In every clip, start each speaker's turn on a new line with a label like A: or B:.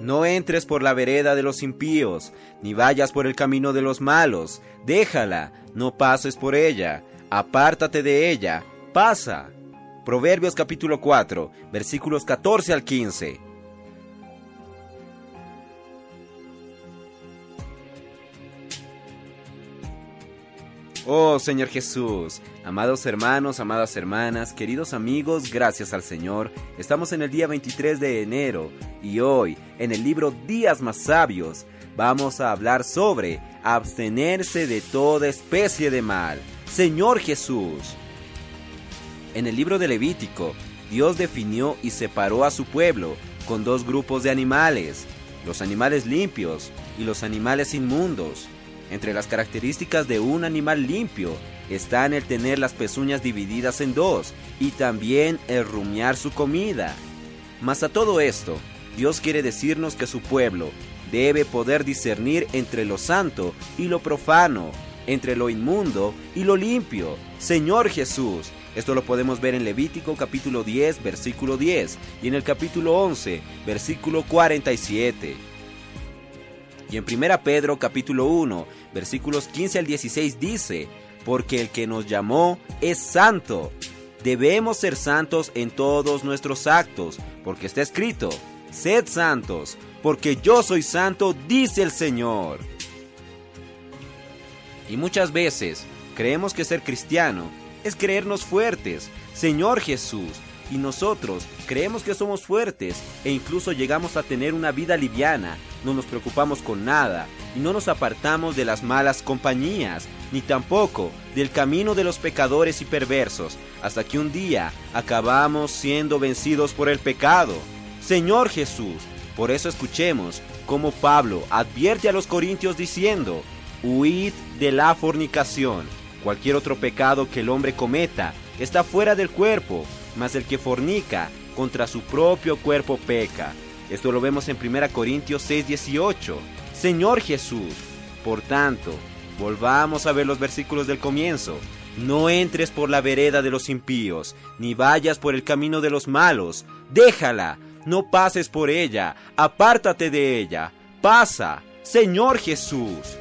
A: No entres por la vereda de los impíos, ni vayas por el camino de los malos. Déjala, no pases por ella. Apártate de ella, pasa. Proverbios capítulo 4, versículos 14 al 15. Oh Señor Jesús, amados hermanos, amadas hermanas, queridos amigos, gracias al Señor. Estamos en el día 23 de enero y hoy, en el libro Días más Sabios, vamos a hablar sobre abstenerse de toda especie de mal. Señor Jesús. En el libro de Levítico, Dios definió y separó a su pueblo con dos grupos de animales, los animales limpios y los animales inmundos. Entre las características de un animal limpio están el tener las pezuñas divididas en dos y también el rumiar su comida. Mas a todo esto, Dios quiere decirnos que su pueblo debe poder discernir entre lo santo y lo profano, entre lo inmundo y lo limpio. Señor Jesús, esto lo podemos ver en Levítico capítulo 10, versículo 10 y en el capítulo 11, versículo 47. Y en 1 Pedro capítulo 1, versículos 15 al 16 dice, porque el que nos llamó es santo. Debemos ser santos en todos nuestros actos, porque está escrito, sed santos, porque yo soy santo, dice el Señor. Y muchas veces creemos que ser cristiano es creernos fuertes. Señor Jesús, y nosotros creemos que somos fuertes e incluso llegamos a tener una vida liviana, no nos preocupamos con nada y no nos apartamos de las malas compañías, ni tampoco del camino de los pecadores y perversos, hasta que un día acabamos siendo vencidos por el pecado. Señor Jesús, por eso escuchemos cómo Pablo advierte a los corintios diciendo, huid de la fornicación. Cualquier otro pecado que el hombre cometa está fuera del cuerpo, mas el que fornica contra su propio cuerpo peca. Esto lo vemos en 1 Corintios 6:18. Señor Jesús, por tanto, volvamos a ver los versículos del comienzo. No entres por la vereda de los impíos, ni vayas por el camino de los malos. Déjala, no pases por ella, apártate de ella. Pasa, Señor Jesús.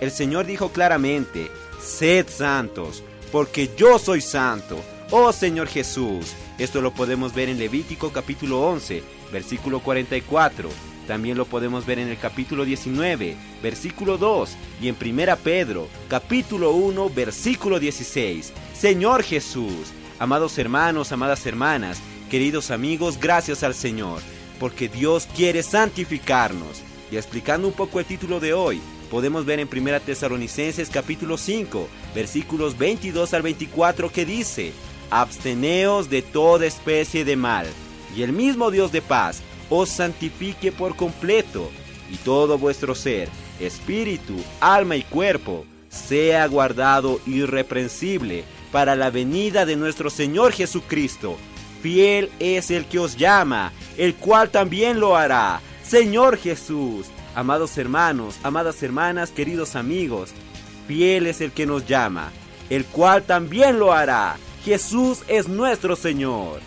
A: El Señor dijo claramente, sed santos, porque yo soy santo. Oh Señor Jesús. Esto lo podemos ver en Levítico capítulo 11, versículo 44. También lo podemos ver en el capítulo 19, versículo 2 y en Primera Pedro, capítulo 1, versículo 16. Señor Jesús, amados hermanos, amadas hermanas, queridos amigos, gracias al Señor, porque Dios quiere santificarnos. Y explicando un poco el título de hoy, podemos ver en Primera Tesalonicenses capítulo 5, versículos 22 al 24 que dice: absteneos de toda especie de mal, y el mismo Dios de paz os santifique por completo, y todo vuestro ser, espíritu, alma y cuerpo, sea guardado irreprensible para la venida de nuestro Señor Jesucristo. Fiel es el que os llama, el cual también lo hará. Señor Jesús, amados hermanos, amadas hermanas, queridos amigos, fiel es el que nos llama, el cual también lo hará. Jesús es nuestro Señor.